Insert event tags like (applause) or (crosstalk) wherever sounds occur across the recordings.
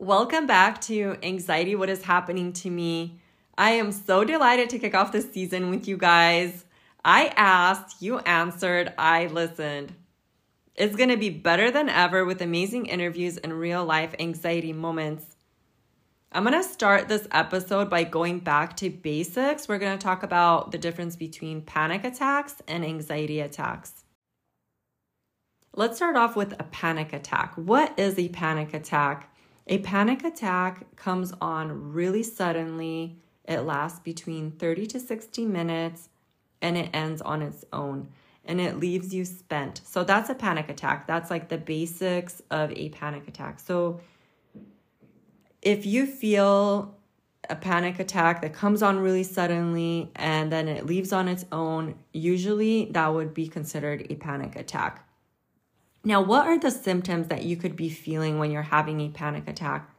Welcome back to Anxiety What is Happening to Me. I am so delighted to kick off this season with you guys. I asked, you answered, I listened. It's going to be better than ever with amazing interviews and real life anxiety moments. I'm going to start this episode by going back to basics. We're going to talk about the difference between panic attacks and anxiety attacks. Let's start off with a panic attack. What is a panic attack? A panic attack comes on really suddenly. It lasts between 30 to 60 minutes and it ends on its own and it leaves you spent. So that's a panic attack. That's like the basics of a panic attack. So if you feel a panic attack that comes on really suddenly and then it leaves on its own, usually that would be considered a panic attack. Now, what are the symptoms that you could be feeling when you're having a panic attack?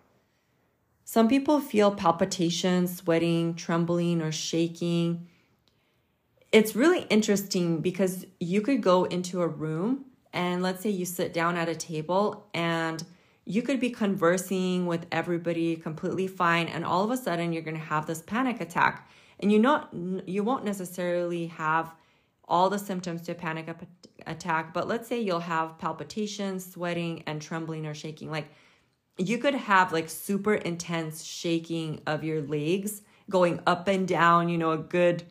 Some people feel palpitations, sweating, trembling, or shaking. It's really interesting because you could go into a room and let's say you sit down at a table and you could be conversing with everybody completely fine and all of a sudden you're going to have this panic attack and you not you won't necessarily have all the symptoms to a panic attack but let's say you'll have palpitations sweating and trembling or shaking. Like you could have like super intense shaking of your legs going up and down you know a good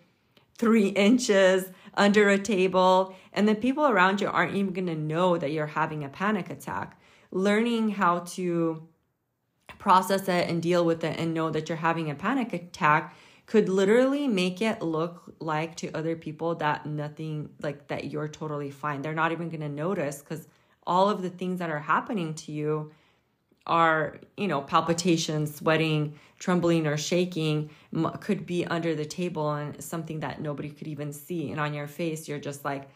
three (laughs) inches under a table and the people around you aren't even to know that you're having a panic attack. Learning how to process it and deal with it and know that you're having a panic attack could literally make it look like to other people that nothing like that you're totally fine. They're not even going to notice cuz all of the things that are happening to you are, you know, palpitations, sweating, trembling or shaking could be under the table and something that nobody could even see and on your face you're just like,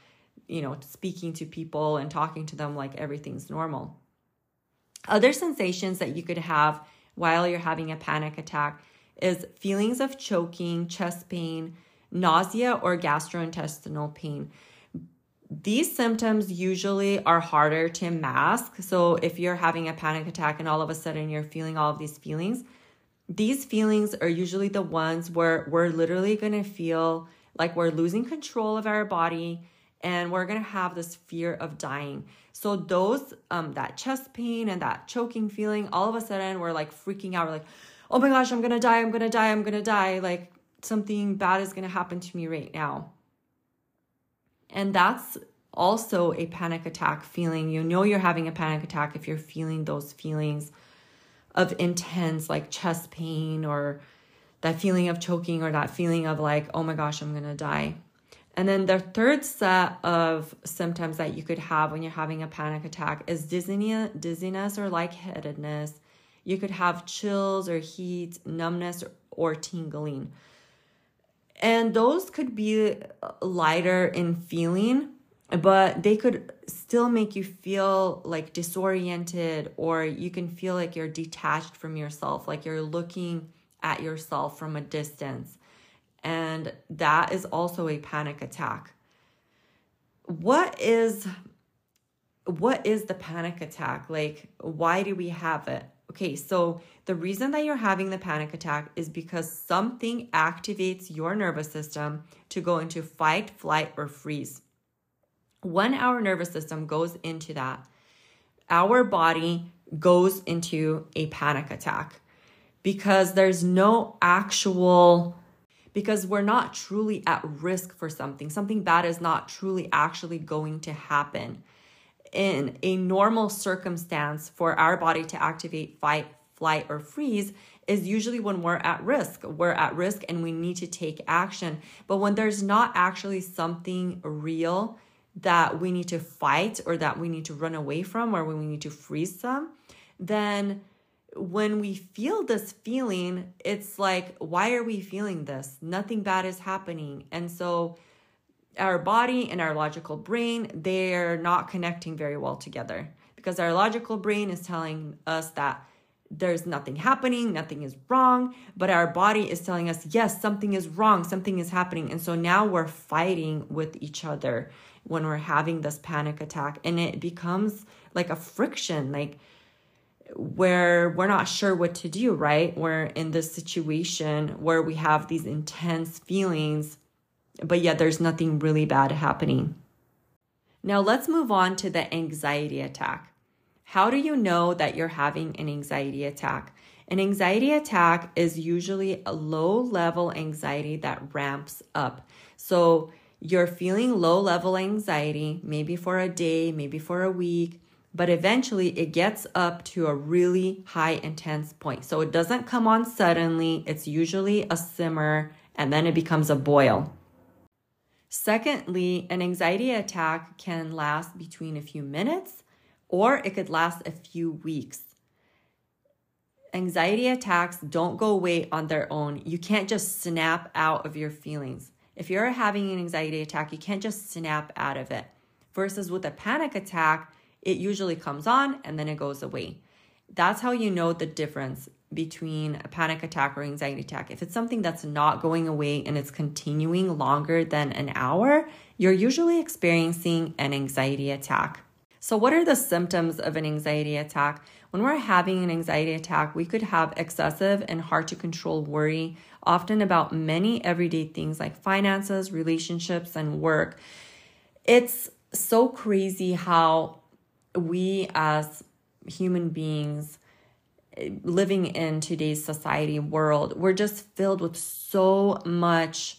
you know, speaking to people and talking to them like everything's normal. Other sensations that you could have while you're having a panic attack is feelings of choking, chest pain, nausea, or gastrointestinal pain. These symptoms usually are harder to mask. So, if you're having a panic attack and all of a sudden you're feeling all of these feelings, these feelings are usually the ones where we're literally going to feel like we're losing control of our body and we're going to have this fear of dying. So those um that chest pain and that choking feeling, all of a sudden we're like freaking out. We're like, "Oh my gosh, I'm going to die. I'm going to die. I'm going to die." Like something bad is going to happen to me right now. And that's also a panic attack feeling. You know you're having a panic attack if you're feeling those feelings of intense like chest pain or that feeling of choking or that feeling of like, "Oh my gosh, I'm going to die." And then the third set of symptoms that you could have when you're having a panic attack is dizziness, dizziness or lightheadedness. You could have chills or heat, numbness, or tingling. And those could be lighter in feeling, but they could still make you feel like disoriented, or you can feel like you're detached from yourself, like you're looking at yourself from a distance and that is also a panic attack. What is what is the panic attack? Like why do we have it? Okay, so the reason that you're having the panic attack is because something activates your nervous system to go into fight, flight, or freeze. When our nervous system goes into that, our body goes into a panic attack because there's no actual because we're not truly at risk for something. Something bad is not truly actually going to happen. In a normal circumstance, for our body to activate fight, flight, or freeze is usually when we're at risk. We're at risk and we need to take action. But when there's not actually something real that we need to fight or that we need to run away from or when we need to freeze some, then when we feel this feeling, it's like, why are we feeling this? Nothing bad is happening. And so our body and our logical brain, they're not connecting very well together because our logical brain is telling us that there's nothing happening, nothing is wrong, but our body is telling us, yes, something is wrong, something is happening. And so now we're fighting with each other when we're having this panic attack and it becomes like a friction. Like, where we're not sure what to do, right? We're in this situation where we have these intense feelings, but yet there's nothing really bad happening. Now, let's move on to the anxiety attack. How do you know that you're having an anxiety attack? An anxiety attack is usually a low level anxiety that ramps up. So, you're feeling low level anxiety, maybe for a day, maybe for a week, but eventually it gets up to a really high intense point. So it doesn't come on suddenly, it's usually a simmer and then it becomes a boil. Secondly, an anxiety attack can last between a few minutes or it could last a few weeks. Anxiety attacks don't go away on their own. You can't just snap out of your feelings. If you're having an anxiety attack, you can't just snap out of it. Versus with a panic attack, it usually comes on and then it goes away. That's how you know the difference between a panic attack or anxiety attack. If it's something that's not going away and it's continuing longer than an hour, you're usually experiencing an anxiety attack. So, what are the symptoms of an anxiety attack? When we're having an anxiety attack, we could have excessive and hard to control worry, often about many everyday things like finances, relationships, and work. It's so crazy how we as human beings eh, living in today's society world, we're just filled with so much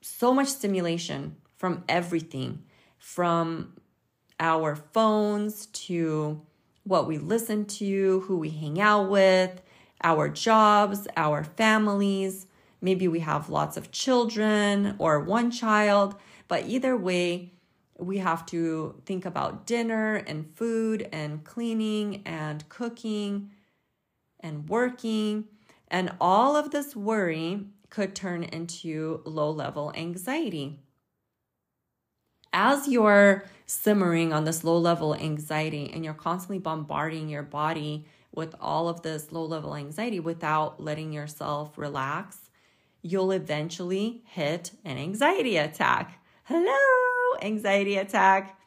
so much stimulation from everything from our phones to what we listen to, who we hang out with, our jobs, our families. Maybe we have lots of children or one child, but either way, we have to think about dinner and food and cleaning and cooking and working. And all of this worry could turn into low level anxiety. As you're simmering on this low level anxiety and you're constantly bombarding your body with all of this low level anxiety without letting yourself relax, you'll eventually hit an anxiety attack. Hello, anxiety attack.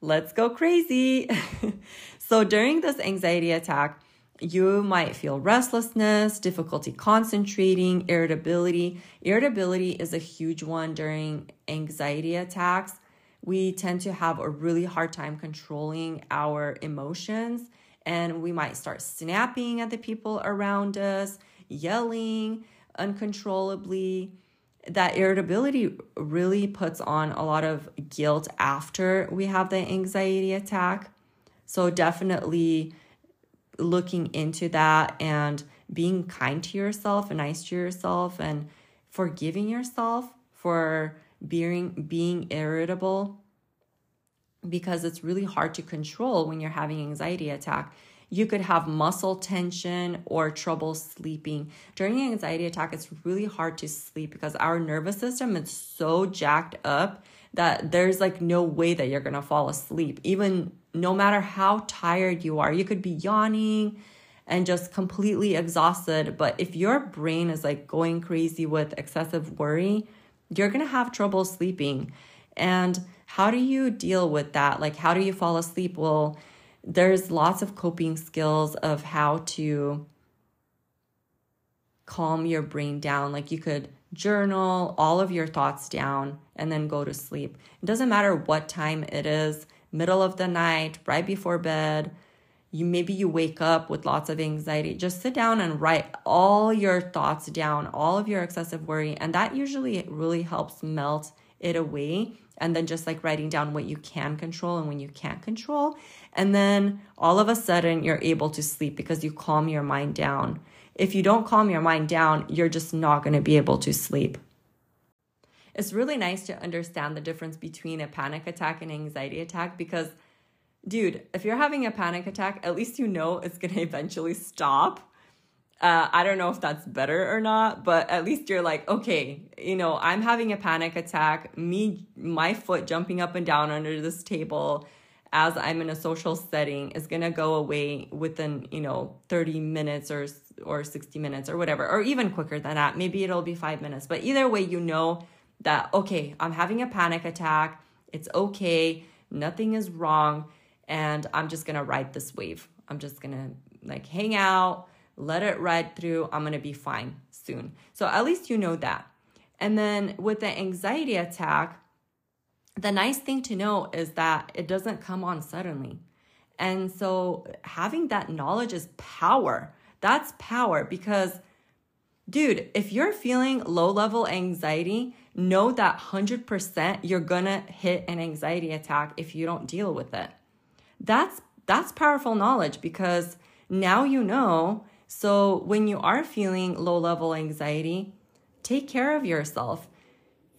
Let's go crazy. (laughs) so, during this anxiety attack, you might feel restlessness, difficulty concentrating, irritability. Irritability is a huge one during anxiety attacks we tend to have a really hard time controlling our emotions and we might start snapping at the people around us, yelling uncontrollably. That irritability really puts on a lot of guilt after we have the anxiety attack. So, definitely looking into that and being kind to yourself and nice to yourself and forgiving yourself for being being irritable because it's really hard to control when you're having anxiety attack you could have muscle tension or trouble sleeping during an anxiety attack it's really hard to sleep because our nervous system is so jacked up that there's like no way that you're gonna fall asleep even no matter how tired you are you could be yawning and just completely exhausted but if your brain is like going crazy with excessive worry you're to have trouble sleeping. And how do you deal with that? Like, how do you fall asleep? Well, there's lots of coping skills of how to calm your brain down. Like, you could journal all of your thoughts down and then go to sleep. It doesn't matter what time it is middle of the night, right before bed, you maybe you wake up with lots of anxiety just sit down and write all your thoughts down all of your excessive worry and that usually really helps melt it away and then just like writing down what you can control and when you can't control. And then all of a sudden you're able to sleep because you calm your mind down. If you don't calm your mind down you're just not going to be able to sleep. It's really nice to understand the difference between a panic attack and anxiety attack because dude, if you're having a panic attack, at least you know it's going (laughs) to eventually stop. Uh, I don't know if that's better or not, but at least you're like, okay, you know, I'm having a panic attack. Me, my foot jumping up and down under this table as I'm in a social setting is gonna go away within, you know, 30 minutes or or 60 minutes or whatever, or even quicker than that. Maybe it'll be five minutes, but either way, you know that okay, I'm having a panic attack. It's okay. Nothing is wrong and I'm just gonna ride this wave. I'm just gonna like hang out, let it ride through. I'm gonna be fine soon. So at least you know that. And then with the anxiety attack, the nice thing to know is that it doesn't come on suddenly. And so having that knowledge is power. That's power because, dude, if you're feeling low level anxiety, know that 100% you're gonna hit an anxiety attack if you don't deal with it. That's that's powerful knowledge because now you know. So when you are feeling low level anxiety, take care of yourself.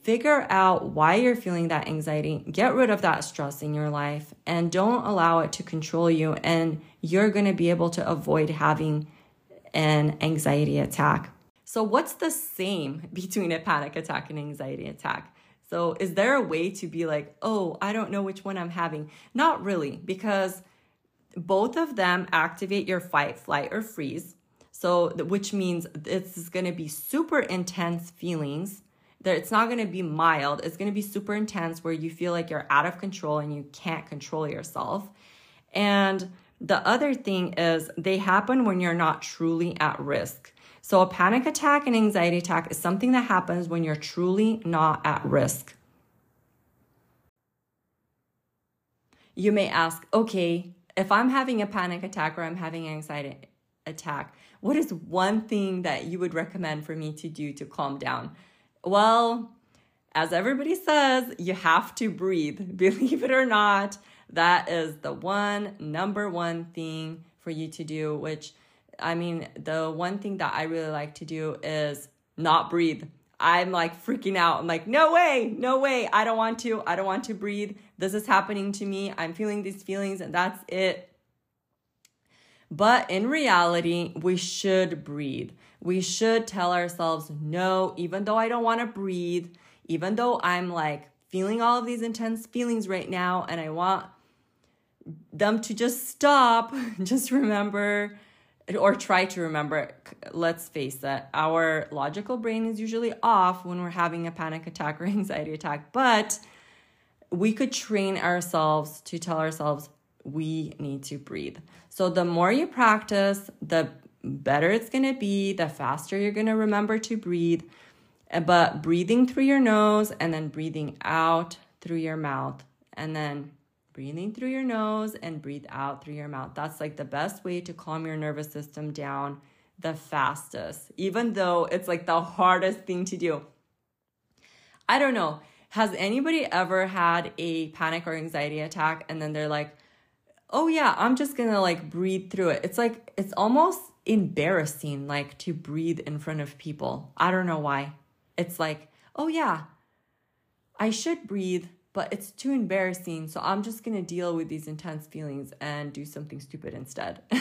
Figure out why you're feeling that anxiety. Get rid of that stress in your life and don't allow it to control you. And you're going to be able to avoid having an anxiety attack. So, what's the same (laughs) between a panic attack and anxiety attack? So, is there a way to be like, oh, I don't know which one I'm having? Not really, because both of them activate your fight, flight, or freeze. So, which means is going to be super intense feelings that it's not going to be mild. It's going to be super intense where you feel like you're out of control and you can't control yourself. And the other thing is they happen when you're not truly at risk. So a panic attack and anxiety attack is something that happens when you're truly not at risk. You may ask, okay, if I'm having a panic attack or I'm having an anxiety attack, what is one thing that you would recommend for me to do to calm down? Well, as everybody says, you have to breathe. (laughs) Believe it or not, that is the one number one thing for you to do, which I mean, the one thing that I really like to do is not breathe. I'm like freaking out. I'm like, no way, no way. I don't want to. I don't want to breathe. This is happening to me. I'm feeling these feelings, and that's it. But in reality, we should breathe. We should tell ourselves, no, even though I don't want to breathe, even though I'm like feeling all of these intense feelings right now and I want them to just stop, (laughs) just remember or try to remember. Let's face it, our logical brain is usually off when we're having a panic attack or (laughs) anxiety attack, but we could train ourselves to tell ourselves we need to breathe. So the more you practice, the better it's going to be, the faster you're going to remember to breathe. Eh, but breathing through your nose and then breathing out through your mouth and then breathing through your nose and breathe out through your mouth. That's like the best way to calm your nervous system down the fastest, even though it's like the hardest thing to do. I don't know. Has anybody ever had a panic or anxiety attack and then they're like, oh yeah, I'm just gonna like breathe through it? It's like, it's almost embarrassing like to breathe in front of people. I don't know why. It's like, oh yeah, I should breathe, but it's too embarrassing. So I'm just to deal with these intense feelings and do something stupid instead. (laughs)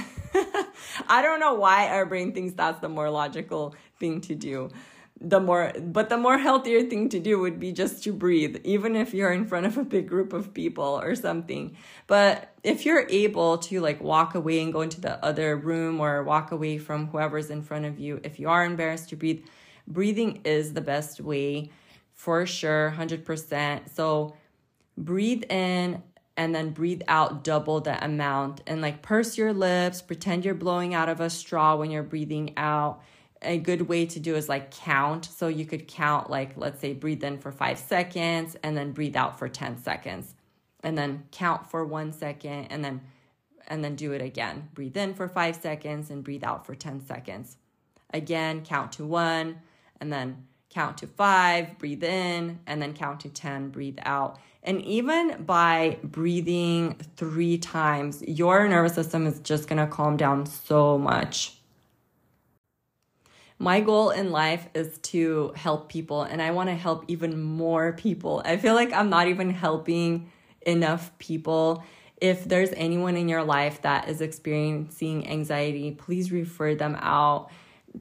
I don't know why our brain thinks that's the more logical thing to do the more but the more healthier thing to do would be just to breathe even if you're in front of a big group of people or something. But if you're able to like walk away and go into the other room or walk away from whoever's in front of you if you are embarrassed to breathe breathing is the best way for sure 100% so breathe in and then breathe out double the amount and like purse your lips pretend you're blowing out of a straw when you're breathing out a good way to do is like count. So you could count, like, let's say, breathe in for five seconds and then breathe out for 10 seconds. And then count for one second and then and then do it again. Breathe in for five seconds and breathe out for 10 seconds. Again, count to one and then count to five, breathe in, and then count to 10, breathe out. And even by breathing three times, your nervous system is just gonna calm down so much my goal in life is to help people and I want to help even more people. I feel like I'm not even helping enough people. If there's anyone in your life that is experiencing anxiety, please refer them out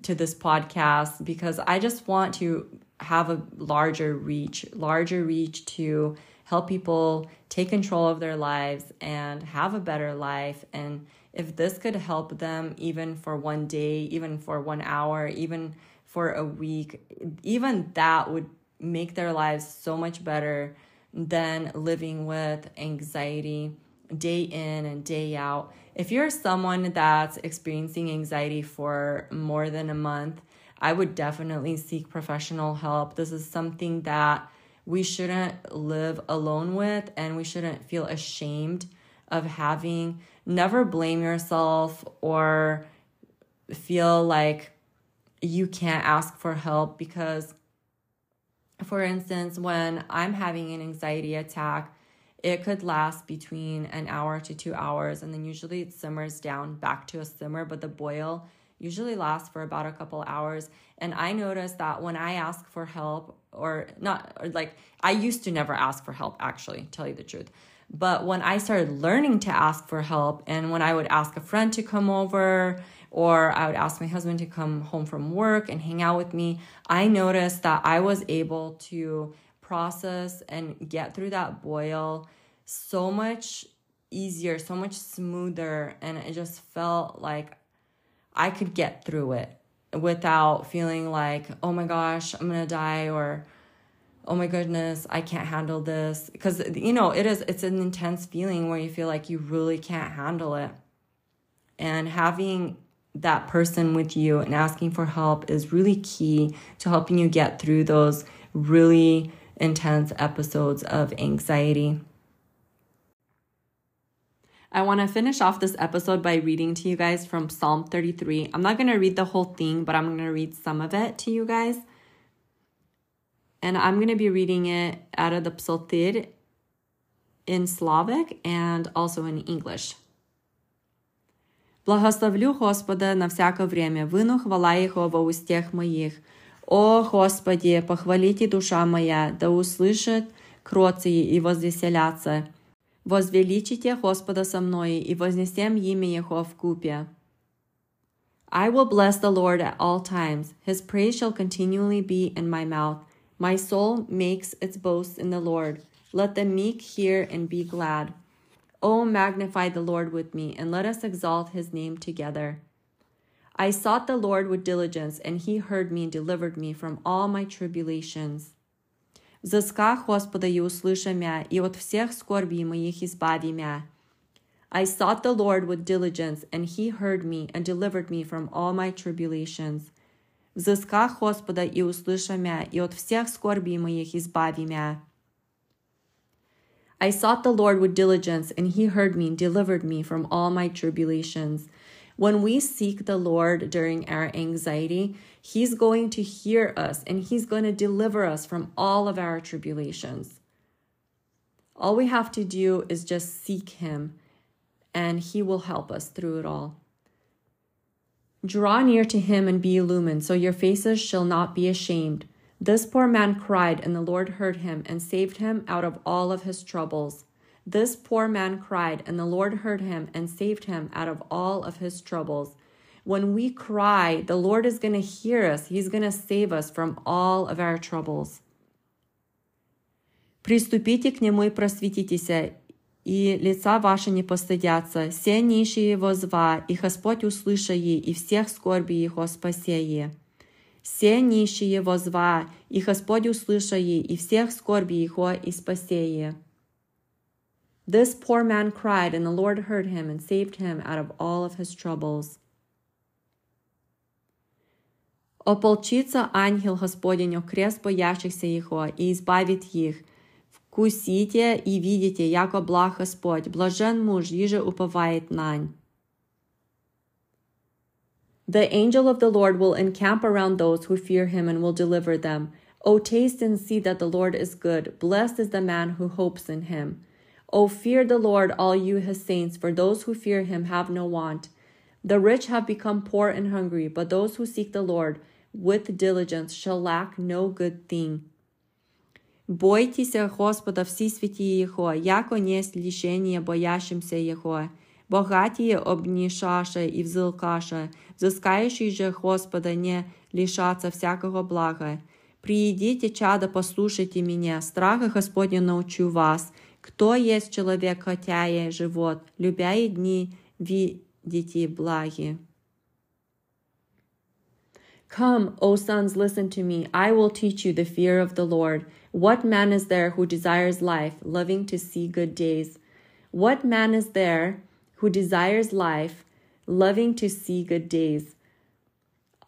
to this podcast because I just want to have a larger reach, larger reach to help people take control of their lives and have a better life and if this could help them even for one day, even for one hour, even for a week, even that would make their lives so much better than living with anxiety day in and day out. if you're someone that's experiencing anxiety for more than a month, I would definitely seek professional help. This is something that we shouldn't live alone with and we shouldn't feel ashamed of having. Never blame yourself or feel like you can't ask for help because, for instance, when I'm having an anxiety attack, it could last between an hour to two hours, and then usually it simmers down back to a simmer, but the boil usually lasts for about a couple hours. And I noticed that when I ask for help, or not, or like I used to never ask for help, actually, tell you the truth. But when I started learning to ask for help, and when I would ask a friend to come over, or I would ask my husband to come home from work and hang out with me, I noticed that I was able to process and get through that boil so much easier, so much smoother. And it just felt like I could get through it without feeling like, oh my gosh, I'm gonna die or oh my goodness, I can't handle this. Because you know, it is it's an intense feeling where you feel like you really can't handle it. And having that person with you and asking for help is really key to helping you get through those really intense episodes of anxiety. I want to finish off this episode by reading to you guys from Psalm 33. I'm not going to read the whole thing, but I'm going to read some of it to you guys And I'm going to be reading it out of the Psalter in Slavic and also in English. Благословлю Господа на всякое время, выну хвала Его во устех моих. О Господи, похвалите душа моя, да услышит кроции и возвеселятся. Возвеличите Господа со мной, и вознесем имя Его в купе. I will bless the Lord at all times. His praise shall continually be in my mouth. My soul makes its boast in the Lord. Let the meek hear and be glad. Oh, magnify the Lord with me, and let us exalt his name together. I sought the Lord with diligence, and he heard me and delivered me from all my tribulations. Взысках Господа и услыша мя, и от всех скорбей моих избави мя. I sought the Lord with diligence, and he heard me and delivered me from all my tribulations. Взысках Господа и услыша мя, и от всех скорбей моих избави мя. I sought the Lord with diligence, and he heard me and delivered me from all my tribulations. When we seek the Lord during our anxiety, He's going to hear us and He's going to deliver us from all of our tribulations. All we have to do is just seek Him, and He will help us through it all. Draw near to Him and be illumined, so your faces shall not be ashamed. This poor man cried, and the Lord heard him and saved him out of all of his troubles. This poor man cried, and the Lord heard him and saved him out of all of his troubles. When we cry, the Lord is going to hear us. He's going to save us from all of our troubles. Приступите к нему и просветитесь, и лица ваши не постыдятся. Все нищие его зва, и Господь услыша ей, и всех скорби его спасее. Все нищие его зва, и Господь услыша ей, и всех скорби его и спасее. This poor man cried, and the Lord heard him and saved him out of all of his troubles. Ополчится ангел Господень окрест боящихся Его и избавит их. Вкусите и видите, яко благ Господь, блажен муж, иже уповает нань. The angel of the Lord will encamp around those who fear him and will deliver them. O taste and see that the Lord is good. Blessed is the man who hopes in him. O fear the Lord, all you his saints, for those who fear him have no want. The rich have become poor and hungry, but those who seek the Lord with diligence shall lack no good thing. Бойтеся Господа всі святі Його, яко несть лишение боящимся Його. Богатые обнишаше и взылкаше, взыскающий же Господа не лишаться всякого блага. Приидите, чада, послушайте меня, страха Господня научу вас – кто есть человек, хотя и живот, любя и дни видите благи. Come, O sons, listen to me. I will teach you the fear of the Lord. What man is there who desires life, loving to see good days? What man is there who desires life, loving to see good days.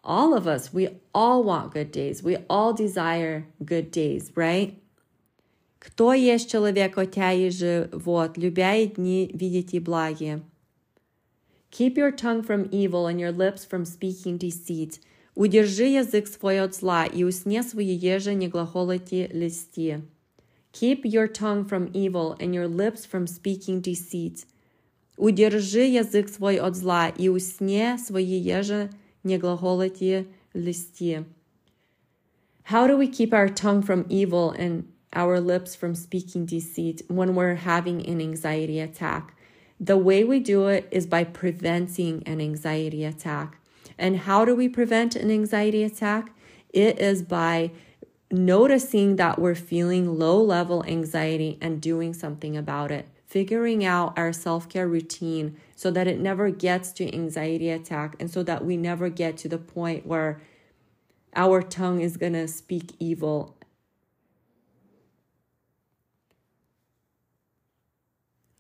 All of us, we all want good days. We all desire good days, right? Кто есть человек, хотя живот, любя дни видите благие? Keep your tongue from evil and your lips from speaking deceit. Удержи язык свой от зла и усне свои еже не глаголите листи. Keep your tongue from evil and your lips from speaking deceit. Удержи язык свой от зла и усне свои еже не глаголите листи. How do we keep our tongue from evil and our lips from speaking deceit when we're having an anxiety attack? The way we do it is by preventing an anxiety attack. And how do we prevent an anxiety attack? It is by noticing that we're feeling low level anxiety and doing something about it, figuring out our self care routine so that it never gets to anxiety attack and so that we never get to the point where our tongue is going to speak evil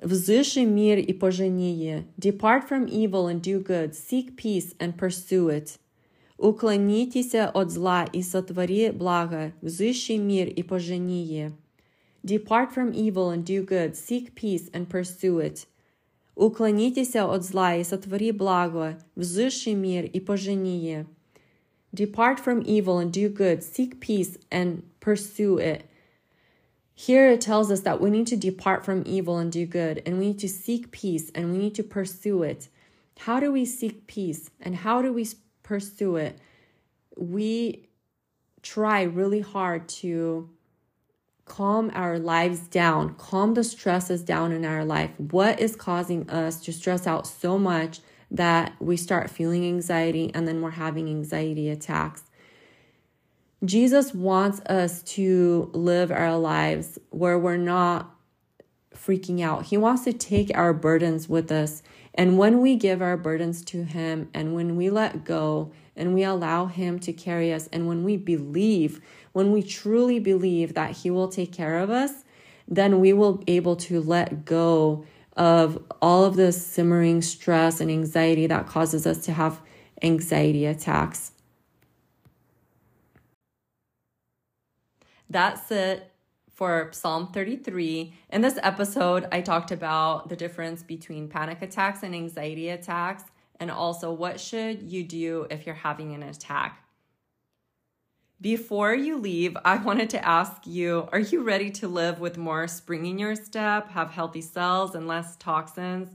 Взыши мир и пожение. Depart from evil and do good. Seek peace and pursue it. Уклонитесь от зла и сотвори благо. Взыши мир и пожение. Depart from evil and do good. Seek peace and pursue it. Уклонитесь от зла и сотвори благо. Взыши мир и пожение. Depart from evil and do good. Seek peace and pursue it. Here it tells us that we need to depart from evil and do good, and we need to seek peace and we need to pursue it. How do we seek peace and how do we pursue it? We try really hard to calm our lives down, calm the stresses down in our life. What is causing us to stress out so much that we start feeling anxiety and then we're having anxiety attacks? Jesus wants us to live our lives where we're not freaking out. He wants to take our burdens with us. And when we give our burdens to Him and when we let go and we allow Him to carry us, and when we believe, when we truly believe that He will take care of us, then we will be able to let go of all of the simmering stress and anxiety that causes us to have anxiety attacks. That's it for Psalm 33. In this episode, I talked about the difference between panic attacks and anxiety attacks, and also what should you do if you're having an attack. Before you leave, I wanted to ask you Are you ready to live with more spring in your step, have healthy cells, and less toxins?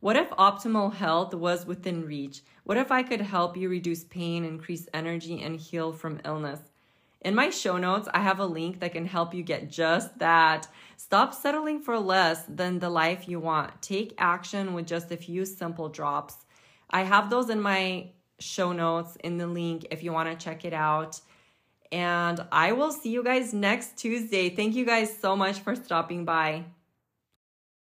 What if optimal health was within reach? What if I could help you reduce pain, increase energy, and heal from illness? In my show notes, I have a link that can help you get just that. Stop settling for less than the life you want. Take action with just a few simple drops. I have those in my show notes in the link if you want to check it out. And I will see you guys next Tuesday. Thank you guys so much for stopping by.